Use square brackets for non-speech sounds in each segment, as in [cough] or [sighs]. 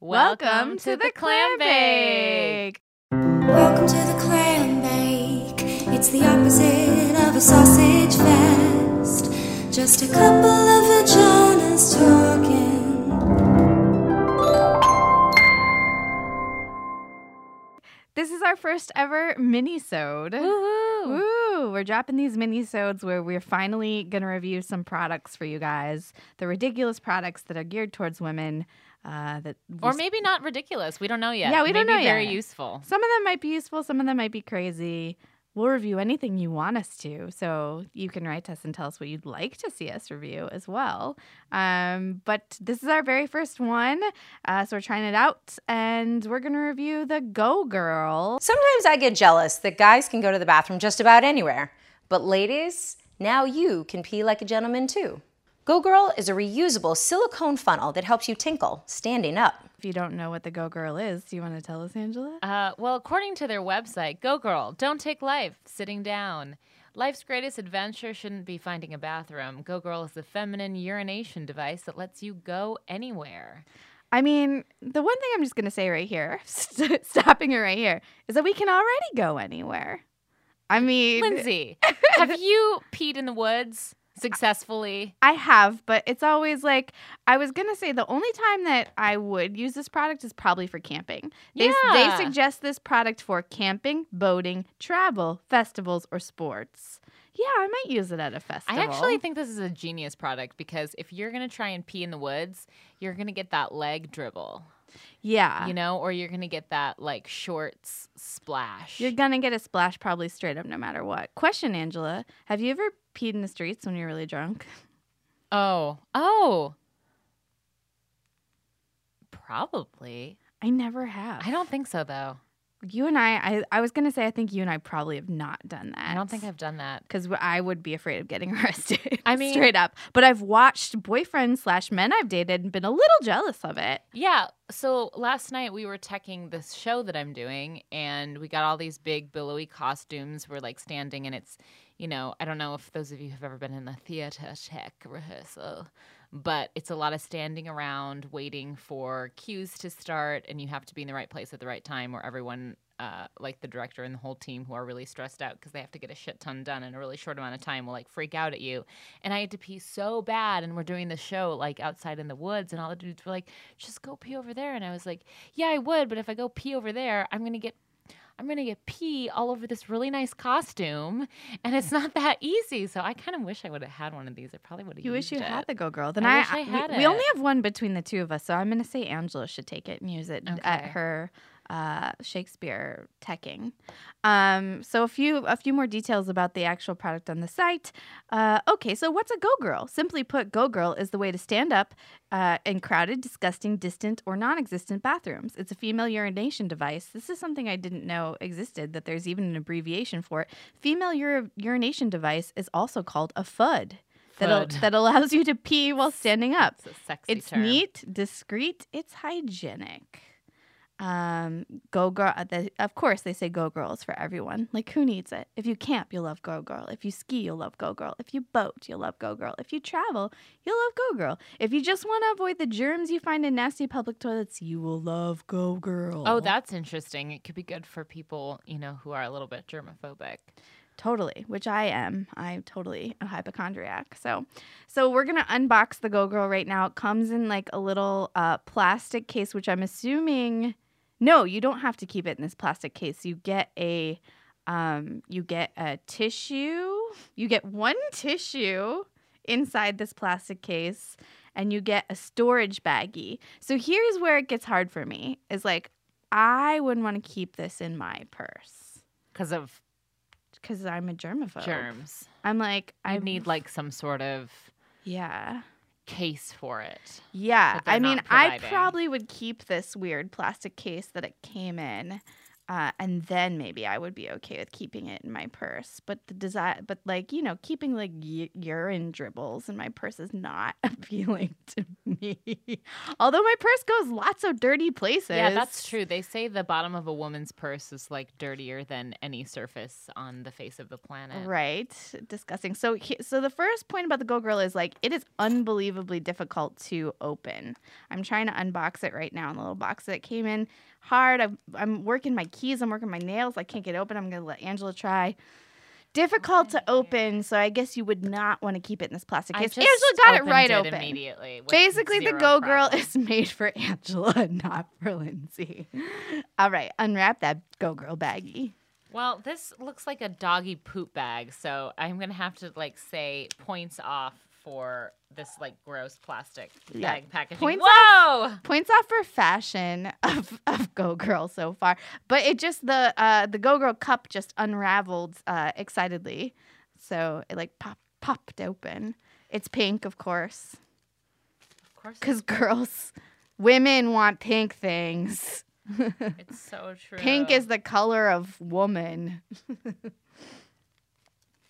Welcome to the clam bake. Welcome to the clam bake. It's the opposite of a sausage fest. Just a couple of vaginas talking. This is our first ever mini-sode. Woohoo! Woo! We're dropping these mini-sodes where we're finally going to review some products for you guys. The ridiculous products that are geared towards women. Uh, that we Or s- maybe not ridiculous. We don't know yet. Yeah, we don't know very yet. useful. some of them might be useful, some of them might be crazy. We'll review anything you want us to, so you can write to us and tell us what you'd like to see us review as well. Um, but this is our very first one, uh, so we're trying it out, and we're gonna review the Go Girl. Sometimes I get jealous that guys can go to the bathroom just about anywhere. But ladies, now you can pee like a gentleman too. Go Girl is a reusable silicone funnel that helps you tinkle standing up. If you don't know what the Go Girl is, do you want to tell us, Angela? Uh, well, according to their website, Go Girl, don't take life sitting down. Life's greatest adventure shouldn't be finding a bathroom. Go Girl is the feminine urination device that lets you go anywhere. I mean, the one thing I'm just gonna say right here, [laughs] st- stopping it right here, is that we can already go anywhere. I mean, Lindsay, [laughs] have you peed in the woods successfully? I have, but it's always like I was gonna say the only time that I would use this product is probably for camping. They, they suggest this product for camping, boating, travel, festivals, or sports. Yeah, I might use it at a festival. I actually think this is a genius product because if you're going to try and pee in the woods, you're going to get that leg dribble. yeah, you know, or you're gonna get that like shorts splash. you're gonna get a splash probably straight up no matter what. Question, Angela: Have you ever peed in the streets when you're really drunk? oh, oh, probably. I never have. I don't think so though. You and I, I, I was gonna say I think you and I probably have not done that. I don't think I've done that. because I would be afraid of getting [laughs] arrested. I mean- straight up. But I've watched boyfriends slash men I've dated and been a little jealous of it. Yeah. So last night we were teching this show that I'm doing, and we got all these big billowy costumes. We're like standing, and it's, you know, I don't know if those of you have ever been in a theater tech rehearsal, but it's a lot of standing around waiting for cues to start, and you have to be in the right place at the right time, where everyone. Uh, like the director and the whole team who are really stressed out because they have to get a shit ton done in a really short amount of time will like freak out at you. And I had to pee so bad, and we're doing the show like outside in the woods, and all the dudes were like, "Just go pee over there." And I was like, "Yeah, I would, but if I go pee over there, I'm gonna get." I'm gonna get pee all over this really nice costume, and it's not that easy. So I kind of wish I would have had one of these. I probably would have. You wish you it. had the Go Girl. Then I I, wish I we- had we, only have one between the two of us, so I'm gonna say Angela should take it and use it at her uh, Shakespeare teching. Um, so a few a few more details about the actual product on the site. Uh, okay, so what's a Go Girl? Simply put, Go Girl is the way to stand up uh, in crowded, disgusting, distant, or non-existent bathrooms. It's a female urination device. This is something I didn't know existed. That there's even an abbreviation for it. Female ur- urination device is also called a FUD. That, al- that allows you to pee while standing up. It's a sexy It's neat, discreet, it's hygienic. Um, go girl. uh, The, of course, they say go girls for everyone. Like, who needs it? If you camp, you'll love go girl. If you ski, you'll love go girl. If you boat, you'll love go girl. If you travel, you'll love go girl. If you just want to avoid the germs you find in nasty public toilets, you will love go girl. Oh, that's interesting. It could be good for people, you know, who are a little bit germophobic. Totally, which I am. I'm totally a hypochondriac. So, so we're gonna unbox the Go Girl right now. It comes in like a little uh, plastic case, which I'm assuming. No, you don't have to keep it in this plastic case. You get a, um, you get a tissue. You get one tissue inside this plastic case, and you get a storage baggie. So here's where it gets hard for me. Is like I wouldn't want to keep this in my purse Because of because I'm a germaphobe. germs. I'm like, I I need like some sort of yeah, case for it. yeah. I mean, I probably would keep this weird plastic case that it came in. Uh, and then maybe I would be okay with keeping it in my purse. But the desire, but like you know, keeping like u- urine dribbles in my purse is not [laughs] appealing to me. Although my purse goes lots of dirty places. Yeah, that's true. They say the bottom of a woman's purse is like dirtier than any surface on the face of the planet. Right, disgusting. So, he, so the first point about the Go Girl is like it is unbelievably difficult to open. I'm trying to unbox it right now in the little box that came in hard. I'm, I'm working my keys. I'm working my nails. I can't get open. I'm gonna let Angela try. Difficult to open, so I guess you would not want to keep it in this plastic I case. just Angela got it right it open. immediately. Basically, the Go Girl is [laughs] made for Angela, [laughs] not for Lindsay. All right, unwrap that Go Girl baggie. Well, this looks like a doggy poop bag, so I'm gonna have to like say points off for this like gross plastic Yeah, bag packaging. points Whoa! points off for fashion of, of Go Girl so far, but it just the uh, the Go Girl cup just unraveled uh, excitedly, so it like pop popped open. It's pink, of course, Of course, because girls, women want pink things. [laughs] it's so true. Pink is the color of woman. [laughs]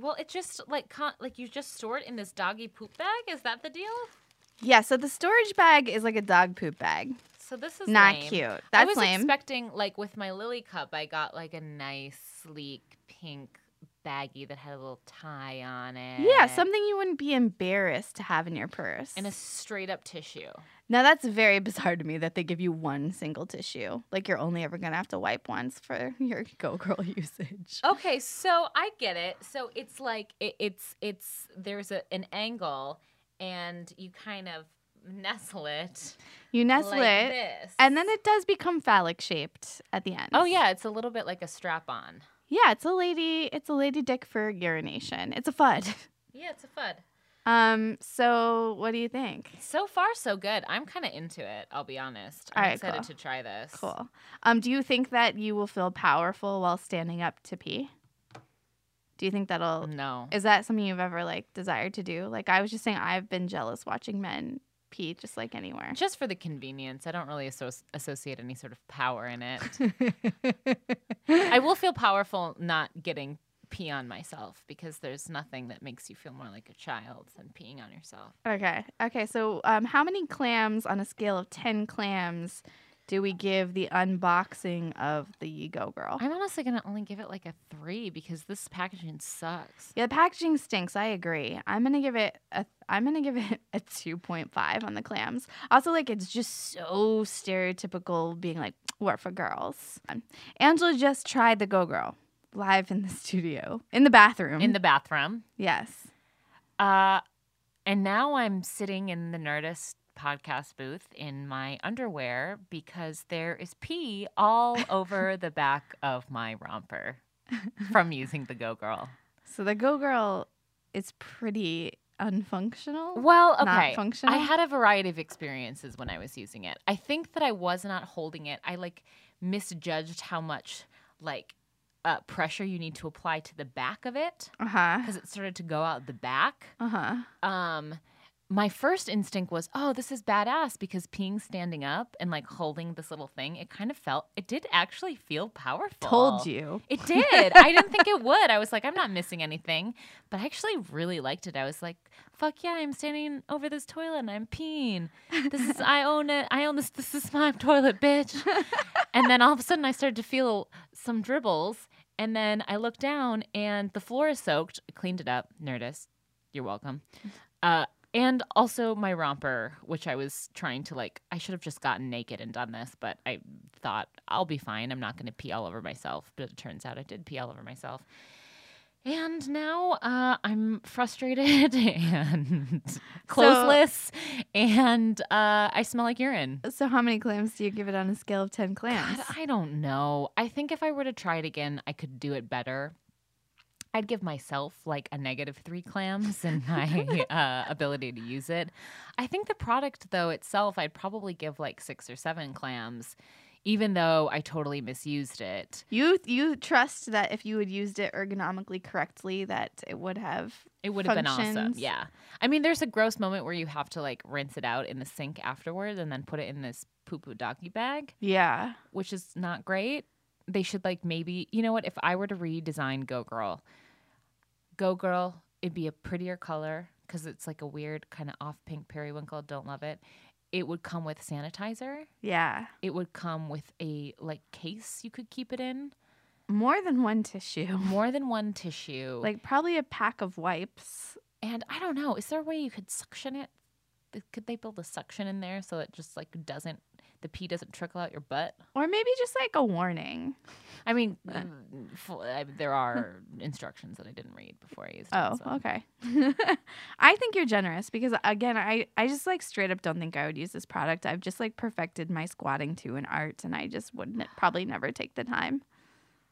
well, it just like con- like you just store it in this doggy poop bag. Is that the deal? Yeah, so the storage bag is like a dog poop bag. So this is Not lame. cute. I was lame. expecting like with my lily cup, I got like a nice sleek pink baggie that had a little tie on it. Yeah, something you wouldn't be embarrassed to have in your purse. and a straight up tissue. Now that's very [laughs] bizarre to me that they give you one single tissue. Like you're only ever gonna have to wipe once for [laughs] your Go Girl [laughs] usage. Okay, so I get it. So it's like it, it's it's there's a, an angle, and you kind of nestle it You nestle like it, this, and then it does become phallic shaped at the end. Oh yeah, it's a little bit like a strap on. Yeah. It's a lady. It's a lady dick for urination. It's a fud. [laughs] Yeah, it's a fud. Um. So what do you think? So far, so good. I'm kind of into it. I'll be honest. I'm right, excited cool. to try this. Cool. Um. Do you think that you will feel powerful while standing up to pee? Do you think that'll? No. Is that something you've ever like desired to do? Like I was just saying, I've been jealous watching men pee just like anywhere. Just for the convenience. I don't really asso- associate any sort of power in it. [laughs] I will feel powerful not getting pee on myself because there's nothing that makes you feel more like a child than peeing on yourself. Okay. Okay. So, um, how many clams on a scale of 10 clams do we give the unboxing of the Go Girl? I'm honestly to only give it like a three because this packaging sucks. Yeah, the packaging stinks. I agree. I'm gonna give it a. I'm gonna give it a 2.5 on the clams. Also, like it's just so stereotypical, being like we're for girls. Angela just tried the Go Girl live in the [laughs] studio in the bathroom. In the bathroom. yes. Uh, and now I'm sitting in the Nerdist podcast booth in my underwear because there is pee all [laughs] over the back of my romper from using the Go Girl. So the Go Girl is pretty unfunctional. Well, Not okay. functional? I had a variety of experiences when I was using it. I think that I was not holding it. I like misjudged how much like uh, pressure you need to apply to the back of it because it started to go out the back. Uh huh. um my first instinct was oh this is badass because peeing standing up and like holding this little thing it kind of felt it did actually feel powerful. Told you. it did. I didn't think it would. I was like i'm not missing anything. But i actually really liked it. I was like fuck yeah i'm standing over this toilet and i'm peeing. This is i own it. I own this. This is my toilet bitch. [laughs] And then all of a sudden i started to feel some dribbles. And then i looked down and the floor is soaked. I cleaned it up. Nerdist you're welcome. Uh, and also my romper, which I was trying to like, I should have just gotten naked and done this, but I thought I'll be fine. I'm not going to pee all over myself. But it turns out I did pee all over myself. And now uh, I'm frustrated [laughs] and clothesless, and uh, I smell like urine. So how many clams do you give it on a scale of 10 clams? God, I don't know. I think if I were to try it again, I could do it better. I'd give myself like a negative three clams in my [laughs] uh, ability to use it. I think the product, though, itself, I'd probably give like six or seven clams, even though I totally misused it. You you trust that if you had used it ergonomically correctly, that it would have It would have been awesome. Yeah. I mean, there's a gross moment where you have to like rinse it out in the sink afterwards and then put it in this poo poo doggy bag, Yeah. which is not great. They should like maybe you know what? If I were to redesign Go Girl, Go Girl, it'd be a prettier color because it's like a weird kind of off pink periwinkle. Don't love it. It would come with sanitizer. Yeah. It would come with a like case you could keep it in. More than one tissue. [laughs] More than one tissue. Like probably a pack of wipes. and I don't know, is there a way you could suction it? Could they build a suction in there so it just like doesn't the pee doesn't trickle out your butt? Or maybe just like a warning. I mean, I, there are instructions that I didn't read before I used it. Oh, so. okay. [laughs] I think you're generous because again, I I just like straight up don't think I would use this product. I've just like perfected my squatting to an art, and I just wouldn't probably never take the time.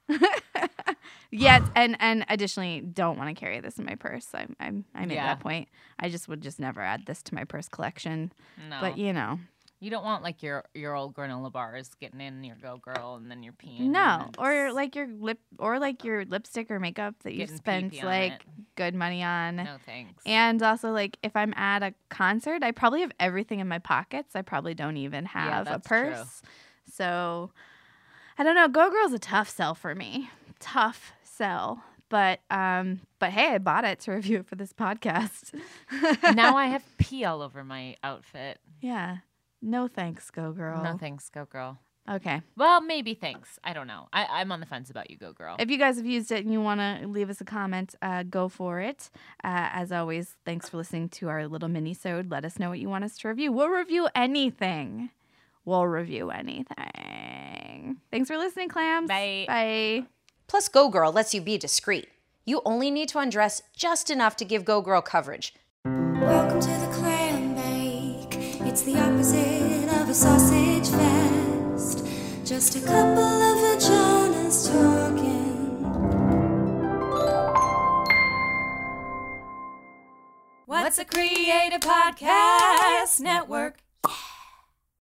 [laughs] Yet, [sighs] and and additionally, don't want to carry this in my purse. I'm I'm I made Yeah. that point. I just would just never add this to my purse collection. No, But you know, you don't want like your your old granola bars getting in your Go Girl and then you're peeing. no, or like your lip or like your lipstick or makeup that you spent like it. good money on. no thanks. And also, like, if I'm at a concert, I probably have everything in my pockets. I probably don't even have a that's true. purse. So, I don't know. Go Girl's a tough sell for me. Tough sell. But, um, but hey, I bought it to review it for this podcast. [laughs] now I have pee all over my outfit. yeah. No thanks, Go Girl. No thanks, Go Girl. Okay. Well, maybe thanks. I don't know. I, I'm on the fence about you, Go Girl. If you guys have used it and you want to leave us a comment, uh, go for it. Uh, as always, thanks for listening to our little mini-sode. Let us know what you want us to review. We'll review anything. We'll review anything. Thanks for listening, clams. Bye. Bye. Plus, Go Girl lets you be discreet. You only need to undress just enough to give Go Girl coverage. Welcome to the clam bake. It's the opposite of a sausage fest. Just a couple of vaginas talking. What's a Creative Podcast Network?